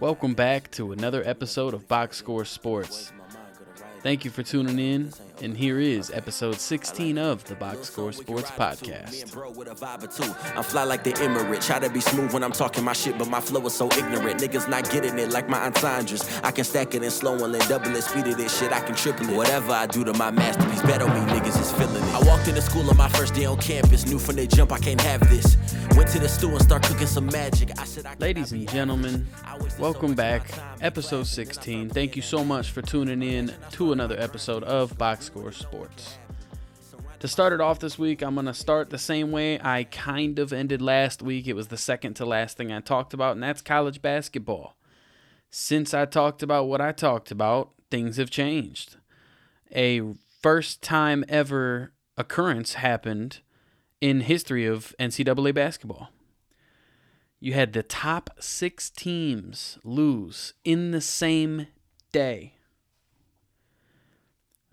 Welcome back to another episode of Box Score Sports. Thank you for tuning in, and here is episode 16 of the Box Score Sports Podcast. I'm fly like the Emirates. Try to be smooth when I'm talking my shit, but my flow is so ignorant. Niggas not getting it like my entendres. I can stack it and slow and then double it, speed of this shit. I can triple it. Whatever I do to my masterpiece, bet on me, niggas is feeling it. I walked into school on my first day on campus. Knew from the jump I can't have this. Went to the stew and start cooking some magic. I said I Ladies and gentlemen, welcome back. Episode 16. Thank you so much for tuning in to another episode of Box Score Sports. To start it off this week, I'm going to start the same way I kind of ended last week. It was the second to last thing I talked about, and that's college basketball. Since I talked about what I talked about, things have changed. A first time ever occurrence happened in history of NCAA basketball. You had the top six teams lose in the same day.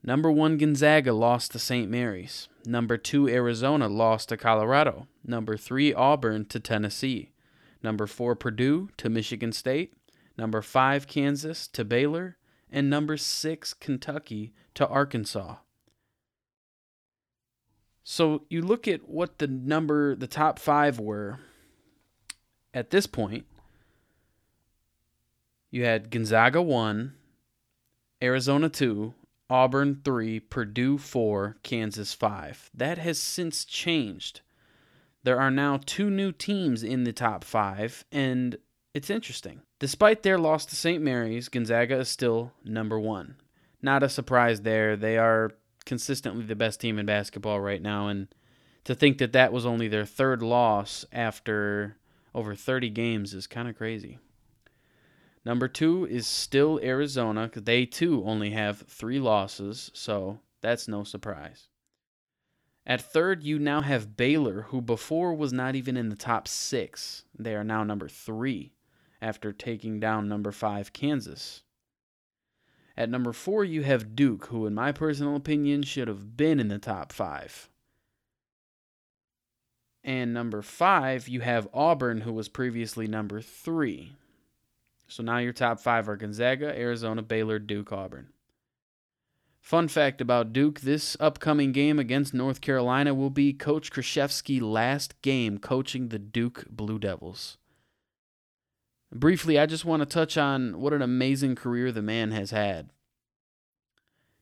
Number one, Gonzaga lost to St. Mary's. Number two, Arizona lost to Colorado. Number three, Auburn to Tennessee. Number four, Purdue to Michigan State. Number five, Kansas to Baylor. And number six, Kentucky to Arkansas. So you look at what the number, the top five were at this point. You had Gonzaga 1, Arizona 2, Auburn 3, Purdue 4, Kansas 5. That has since changed. There are now two new teams in the top five, and it's interesting. Despite their loss to St. Mary's, Gonzaga is still number one. Not a surprise there. They are consistently the best team in basketball right now, and to think that that was only their third loss after over 30 games is kind of crazy. Number two is still Arizona. They too only have three losses, so that's no surprise. At third, you now have Baylor, who before was not even in the top six. They are now number three after taking down number five, Kansas. At number four, you have Duke, who, in my personal opinion, should have been in the top five. And number five, you have Auburn, who was previously number three. So now your top five are Gonzaga, Arizona, Baylor, Duke, Auburn. Fun fact about Duke this upcoming game against North Carolina will be Coach Krzyzewski's last game coaching the Duke Blue Devils. Briefly, I just want to touch on what an amazing career the man has had.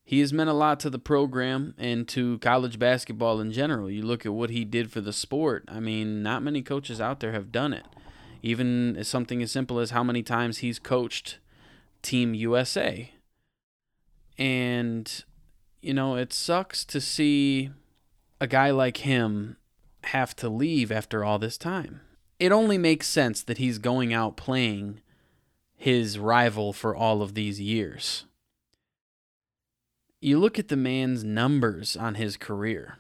He has meant a lot to the program and to college basketball in general. You look at what he did for the sport. I mean, not many coaches out there have done it. Even something as simple as how many times he's coached Team USA. And, you know, it sucks to see a guy like him have to leave after all this time. It only makes sense that he's going out playing his rival for all of these years. You look at the man's numbers on his career.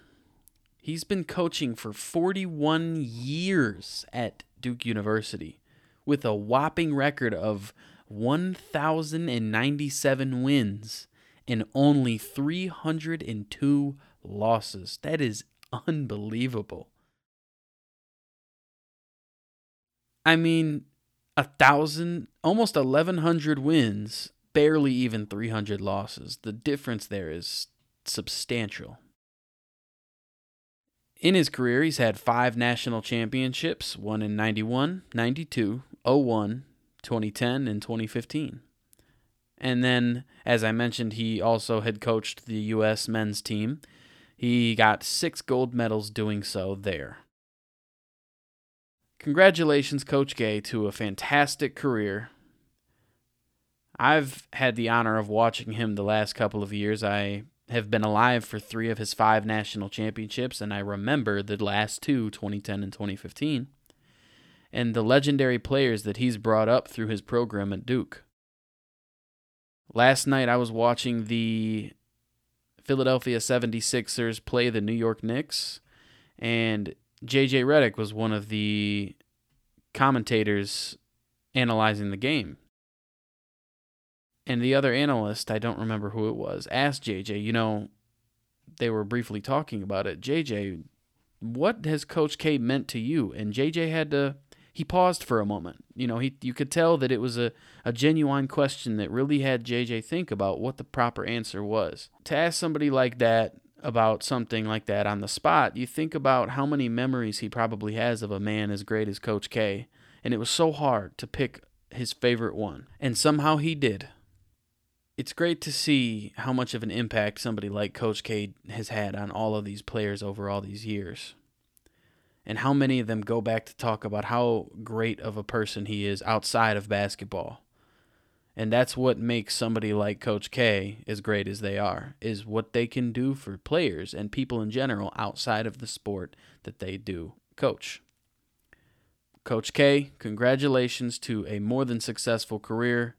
He's been coaching for 41 years at Duke University with a whopping record of 1,097 wins and only 302 losses. That is unbelievable. I mean, a thousand, almost 1,100 wins, barely even 300 losses. The difference there is substantial. In his career, he's had five national championships, one in 91, 92, 01, 2010, and 2015. And then, as I mentioned, he also had coached the U.S. men's team. He got six gold medals doing so there. Congratulations, Coach K, to a fantastic career. I've had the honor of watching him the last couple of years. I have been alive for three of his five national championships, and I remember the last two, 2010 and 2015, and the legendary players that he's brought up through his program at Duke. Last night I was watching the Philadelphia 76ers play the New York Knicks, and JJ Redick was one of the commentators analyzing the game. And the other analyst, I don't remember who it was, asked JJ, you know, they were briefly talking about it. JJ, what has Coach K meant to you? And JJ had to he paused for a moment. You know, he you could tell that it was a, a genuine question that really had JJ think about what the proper answer was. To ask somebody like that about something like that on the spot, you think about how many memories he probably has of a man as great as Coach K. And it was so hard to pick his favorite one. And somehow he did. It's great to see how much of an impact somebody like Coach K has had on all of these players over all these years and how many of them go back to talk about how great of a person he is outside of basketball. And that's what makes somebody like Coach K as great as they are, is what they can do for players and people in general outside of the sport that they do coach. Coach K, congratulations to a more than successful career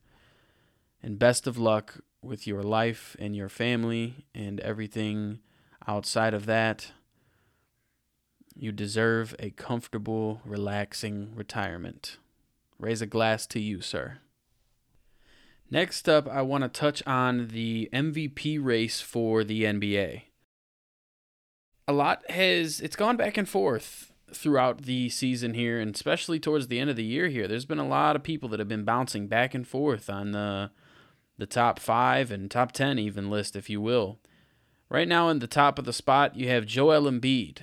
and best of luck with your life and your family and everything outside of that. You deserve a comfortable, relaxing retirement. Raise a glass to you, sir. Next up, I want to touch on the MVP race for the NBA. A lot has it's gone back and forth throughout the season here and especially towards the end of the year here. There's been a lot of people that have been bouncing back and forth on the the top 5 and top 10 even list if you will. Right now in the top of the spot, you have Joel Embiid,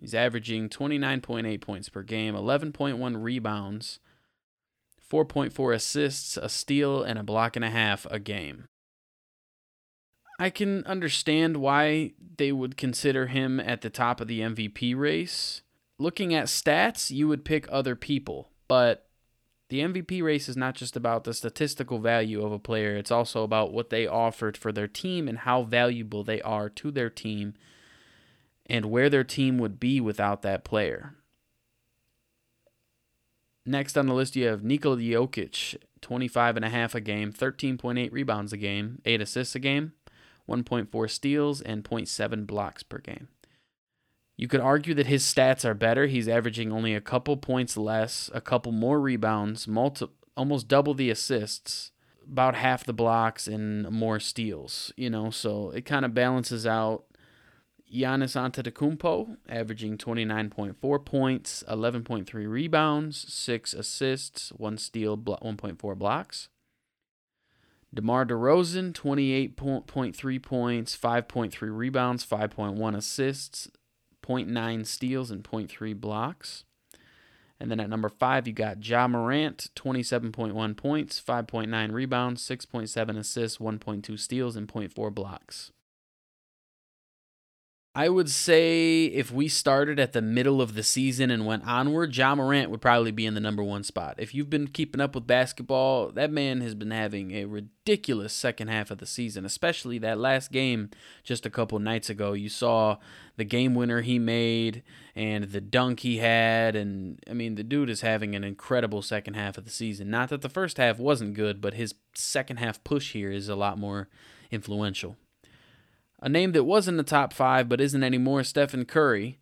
He's averaging 29.8 points per game, 11.1 rebounds, 4.4 assists, a steal, and a block and a half a game. I can understand why they would consider him at the top of the MVP race. Looking at stats, you would pick other people, but the MVP race is not just about the statistical value of a player, it's also about what they offered for their team and how valuable they are to their team and where their team would be without that player. Next on the list, you have Nikola Jokic, 25 and a half a game, 13.8 rebounds a game, 8 assists a game, 1.4 steals, and 0.7 blocks per game. You could argue that his stats are better. He's averaging only a couple points less, a couple more rebounds, multi- almost double the assists, about half the blocks, and more steals. You know, so it kind of balances out Giannis Antetokounmpo averaging 29.4 points, 11.3 rebounds, 6 assists, 1 steal, 1.4 blocks. DeMar DeRozan, 28.3 points, 5.3 rebounds, 5.1 assists, 0.9 steals, and 0.3 blocks. And then at number five, you got Ja Morant, 27.1 points, 5.9 rebounds, 6.7 assists, 1.2 steals, and 0.4 blocks. I would say if we started at the middle of the season and went onward, Ja Morant would probably be in the number one spot. If you've been keeping up with basketball, that man has been having a ridiculous second half of the season, especially that last game just a couple nights ago. You saw the game winner he made and the dunk he had. And I mean, the dude is having an incredible second half of the season. Not that the first half wasn't good, but his second half push here is a lot more influential. A name that was in the top five but isn't anymore, Stephen Curry.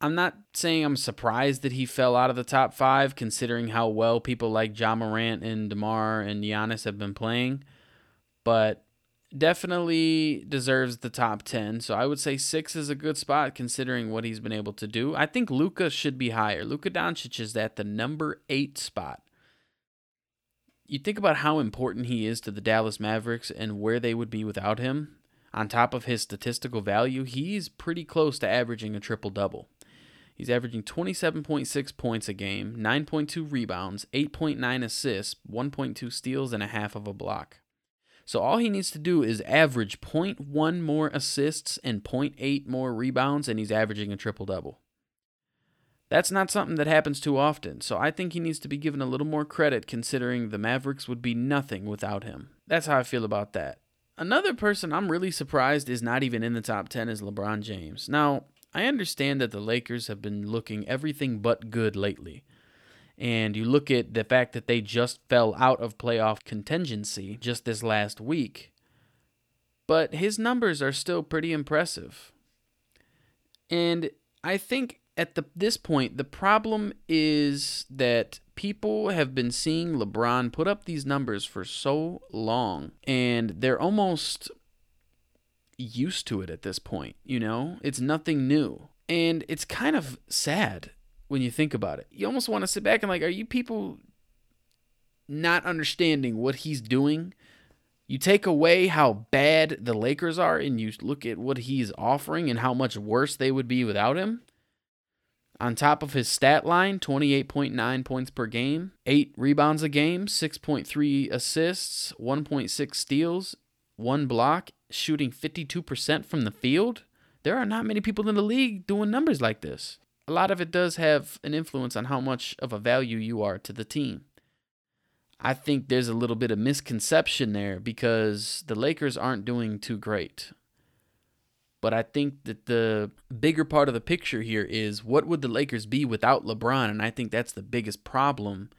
I'm not saying I'm surprised that he fell out of the top five, considering how well people like Ja Morant and DeMar and Giannis have been playing, but definitely deserves the top 10. So I would say six is a good spot considering what he's been able to do. I think Luka should be higher. Luka Doncic is at the number eight spot you think about how important he is to the Dallas Mavericks and where they would be without him on top of his statistical value, he's pretty close to averaging a triple double. He's averaging 27.6 points a game, 9.2 rebounds, 8.9 assists, 1.2 steals, and a half of a block. So all he needs to do is average 0.1 more assists and 0.8 more rebounds, and he's averaging a triple double. That's not something that happens too often, so I think he needs to be given a little more credit considering the Mavericks would be nothing without him. That's how I feel about that. Another person I'm really surprised is not even in the top 10 is LeBron James. Now, I understand that the Lakers have been looking everything but good lately. And you look at the fact that they just fell out of playoff contingency just this last week. But his numbers are still pretty impressive. And I think at the this point the problem is that people have been seeing LeBron put up these numbers for so long and they're almost used to it at this point, you know? It's nothing new. And it's kind of sad when you think about it. You almost want to sit back and like, are you people not understanding what he's doing? You take away how bad the Lakers are and you look at what he's offering and how much worse they would be without him. On top of his stat line, 28.9 points per game, 8 rebounds a game, 6.3 assists, 1.6 steals, 1 block, shooting 52% from the field. There are not many people in the league doing numbers like this. A lot of it does have an influence on how much of a value you are to the team. I think there's a little bit of misconception there because the Lakers aren't doing too great. But I think that the bigger part of the picture here is what would the Lakers be without LeBron? And I think that's the biggest problem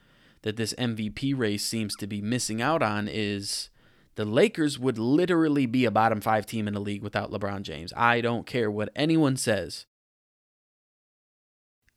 that this MVP race seems to be missing out on is the Lakers would literally be a bottom 5 team in the league without LeBron James. I don't care what anyone says.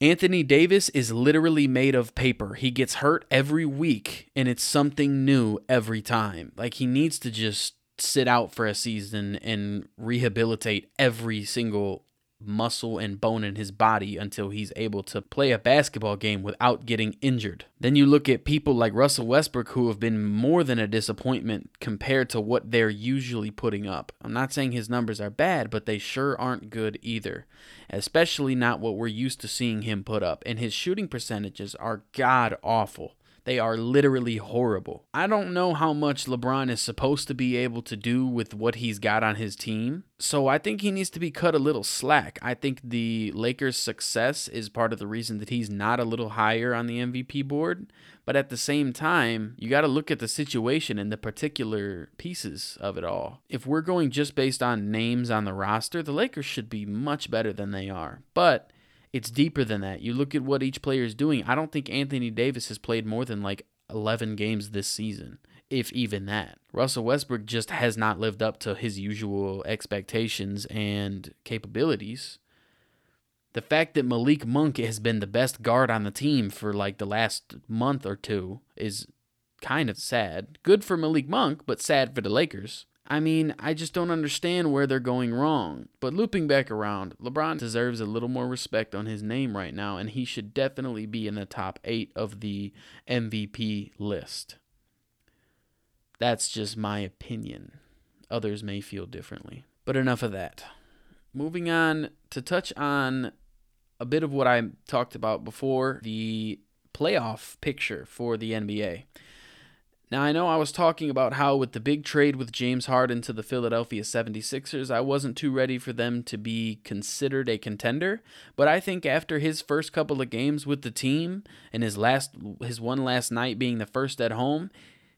Anthony Davis is literally made of paper. He gets hurt every week and it's something new every time. Like he needs to just sit out for a season and rehabilitate every single muscle and bone in his body until he's able to play a basketball game without getting injured. Then you look at people like Russell Westbrook who have been more than a disappointment compared to what they're usually putting up. I'm not saying his numbers are bad, but they sure aren't good either, especially not what we're used to seeing him put up. And his shooting percentages are god awful. They are literally horrible. I don't know how much LeBron is supposed to be able to do with what he's got on his team. So I think he needs to be cut a little slack. I think the Lakers' success is part of the reason that he's not a little higher on the MVP board. But at the same time, you got to look at the situation and the particular pieces of it all. If we're going just based on names on the roster, the Lakers should be much better than they are. But it's deeper than that. You look at what each player is doing. I don't think Anthony Davis has played more than like 11 games this season, if even that. Russell Westbrook just has not lived up to his usual expectations and capabilities. The fact that Malik Monk has been the best guard on the team for like the last month or two is kind of sad. Good for Malik Monk, but sad for the Lakers. I mean, I just don't understand where they're going wrong. But looping back around, LeBron deserves a little more respect on his name right now, and he should definitely be in the top eight of the MVP list. That's just my opinion. Others may feel differently. But enough of that. Moving on to touch on a bit of what I talked about before the playoff picture for the NBA. Now, I know I was talking about how with the big trade with James Harden to the Philadelphia 76ers, I wasn't too ready for them to be considered a contender, but I think after his first couple of games with the team and his last his one last night being the first at home,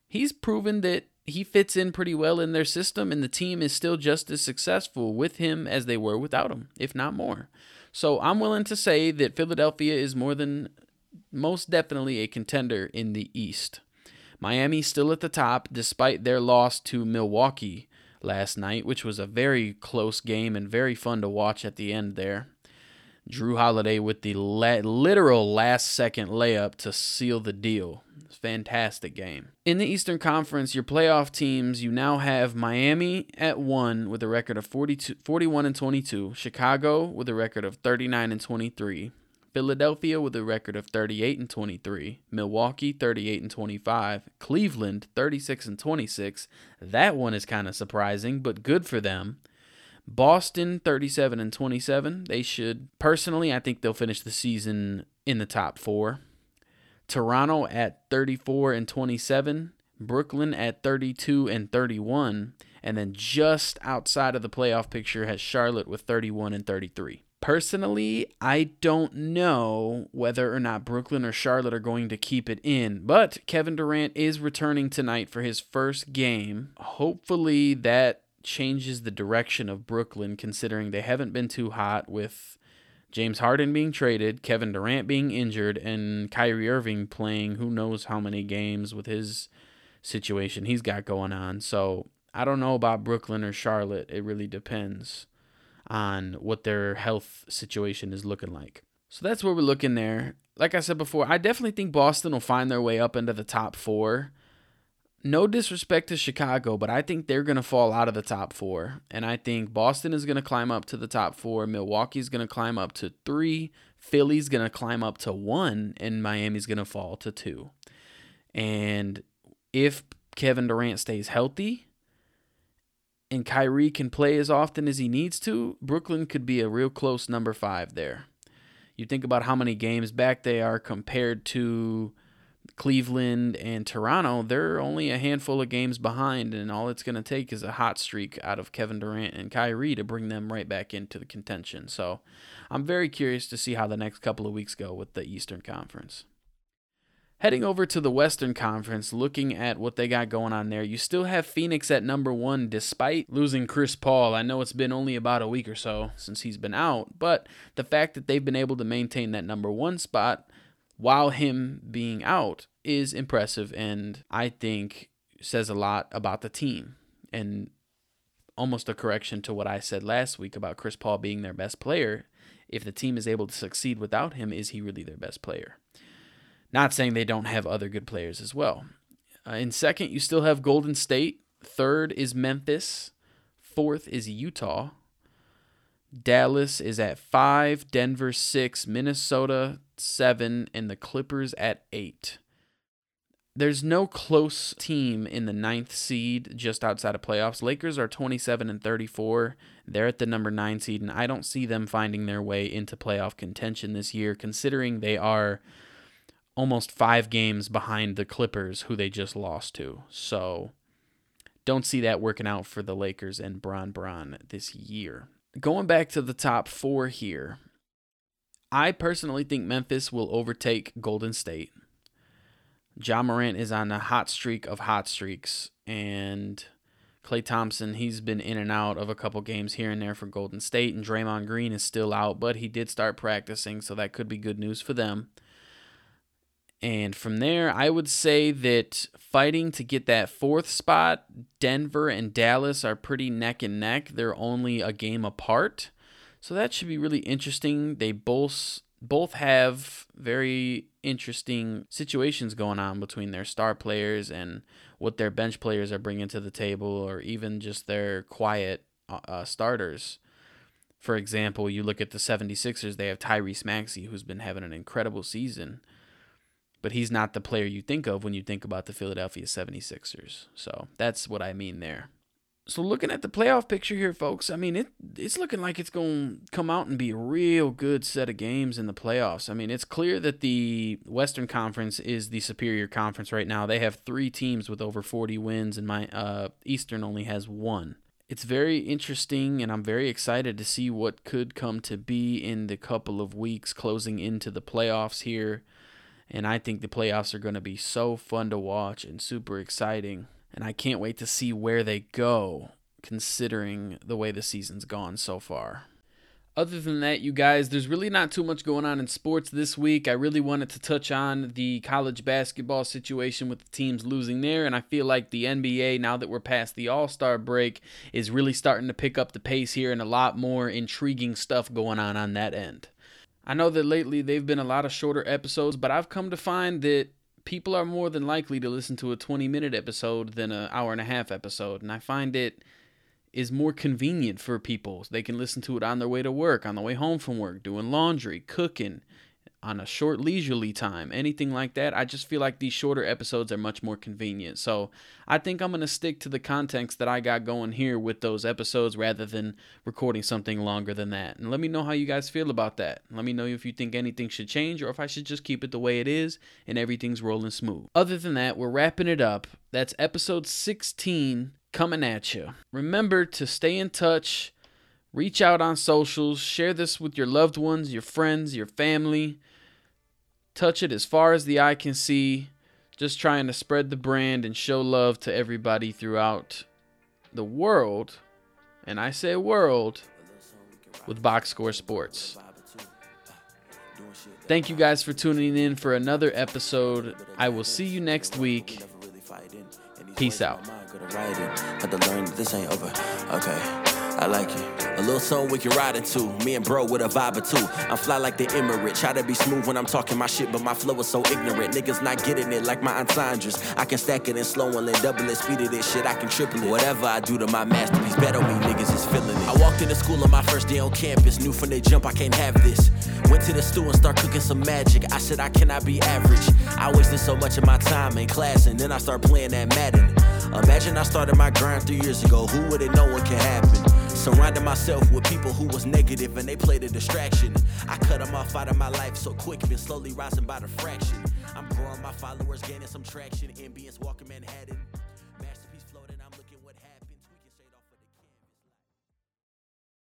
he's proven that he fits in pretty well in their system and the team is still just as successful with him as they were without him, if not more. So, I'm willing to say that Philadelphia is more than most definitely a contender in the East. Miami still at the top despite their loss to Milwaukee last night, which was a very close game and very fun to watch at the end there. Jrue Holiday with the la- literal last second layup to seal the deal. Fantastic game. In the Eastern Conference, your playoff teams, you now have Miami at 1 with a record of 42, 41 and 22, Chicago with a record of 39 and 23, Philadelphia with a record of 38 and 23, Milwaukee 38 and 25, Cleveland 36 and 26. That one is kind of surprising, but good for them. Boston 37 and 27. They should personally, I think they'll finish the season in the top 4. Toronto at 34 and 27, Brooklyn at 32 and 31, and then just outside of the playoff picture has Charlotte with 31 and 33. Personally, I don't know whether or not Brooklyn or Charlotte are going to keep it in, but Kevin Durant is returning tonight for his first game. Hopefully, that changes the direction of Brooklyn, considering they haven't been too hot with James Harden being traded, Kevin Durant being injured, and Kyrie Irving playing who knows how many games with his situation he's got going on. So I don't know about Brooklyn or Charlotte. It really depends on what their health situation is looking like. So that's where we're looking there. Like I said before, I definitely think Boston will find their way up into the top four. No disrespect to Chicago, but I think they're going to fall out of the top four. And I think Boston is going to climb up to the top four. Milwaukee's going to climb up to three. Philly's going to climb up to one, and Miami's going to fall to two. And if Kevin Durant stays healthy and Kyrie can play as often as he needs to, Brooklyn could be a real close number five there. You think about how many games back they are compared to Cleveland and Toronto, they're only a handful of games behind, and all it's going to take is a hot streak out of Kevin Durant and Kyrie to bring them right back into the contention. So I'm very curious to see how the next couple of weeks go with the Eastern Conference. Heading over to the Western Conference, looking at what they got going on there, you still have Phoenix at number one despite losing Chris Paul. I know it's been only about a week or so since he's been out, but the fact that they've been able to maintain that number one spot while him being out is impressive and I think says a lot about the team and almost a correction to what I said last week about Chris Paul being their best player. If the team is able to succeed without him, is he really their best player? Not saying they don't have other good players as well. Uh, in second, you still have Golden State. Third is Memphis. Fourth is Utah. Dallas is at five. Denver six. Minnesota seven. And the Clippers at eight. There's no close team in the ninth seed just outside of playoffs. Lakers are 27 and 34. They're at the number nine seed, and I don't see them finding their way into playoff contention this year, considering they are almost five games behind the Clippers, who they just lost to. So don't see that working out for the Lakers and Bron Bron this year. Going back to the top four here, I personally think Memphis will overtake Golden State. Ja Morant is on a hot streak of hot streaks, and Klay Thompson, he's been in and out of a couple games here and there for Golden State, and Draymond Green is still out, but he did start practicing, so that could be good news for them. And from there, I would say that fighting to get that fourth spot, Denver and Dallas are pretty neck and neck. They're only a game apart. So that should be really interesting. They both both have very interesting situations going on between their star players and what their bench players are bringing to the table or even just their quiet uh, uh starters. For example, you look at the 76ers, they have Tyrese Maxey who's been having an incredible season but he's not the player you think of when you think about the Philadelphia 76ers. So that's what I mean there. So looking at the playoff picture here, folks, I mean it it's looking like it's going to come out and be a real good set of games in the playoffs. I mean, it's clear that the Western Conference is the superior conference right now. They have 3 teams with over 40 wins and my uh, Eastern only has 1. It's very interesting and I'm very excited to see what could come to be in the couple of weeks closing into the playoffs here. And I think the playoffs are going to be so fun to watch and super exciting. And I can't wait to see where they go, considering the way the season's gone so far. Other than that, you guys, there's really not too much going on in sports this week. I really wanted to touch on the college basketball situation with the teams losing there, and I feel like the NBA, now that we're past the All Star break, is really starting to pick up the pace here and a lot more intriguing stuff going on on that end. I know that lately they've been a lot of shorter episodes, but I've come to find that people are more than likely to listen to a 20 minute episode than an hour and a half episode. And I find it is more convenient for people. They can listen to it on their way to work, on the way home from work, doing laundry, cooking, on a short leisurely time, anything like that. I just feel like these shorter episodes are much more convenient. So I think I'm going to stick to the context that I got going here with those episodes rather than recording something longer than that. And let me know how you guys feel about that. Let me know if you think anything should change or if I should just keep it the way it is and everything's rolling smooth. Other than that, we're wrapping it up. That's episode 16 coming at you. Remember to stay in touch. Reach out on socials, share this with your loved ones, your friends, your family touch it as far as the eye can see, just trying to spread the brand and show love to everybody throughout the world. And I say world with Box Score Sports. Thank you guys for tuning in for another episode. I will see you next week. Peace out. I like it. A little song we can ride into. Me and bro with a vibe or two. I'm fly like the emirate. Try to be smooth when I'm talking my shit, but my flow is so ignorant. Niggas not getting it like my entendres. I can stack it and slow and then double it, speed of this shit. I can triple it. Whatever I do to my masterpiece, bet on me, niggas is feeling it. I walked into school on my first day on campus. Knew from the jump I can't have this. Went to the stew and start cooking some magic. I said I cannot be average. I wasted so much of my time in class and then I start playing that Madden. Imagine I started my grind three years ago. Who would it know what can happen? Surrounded myself with people who was negative and they played a distraction. I cut them off out of my life so quick, been slowly rising by the fraction. I'm growing my followers, gaining some traction. Ambience walking Manhattan.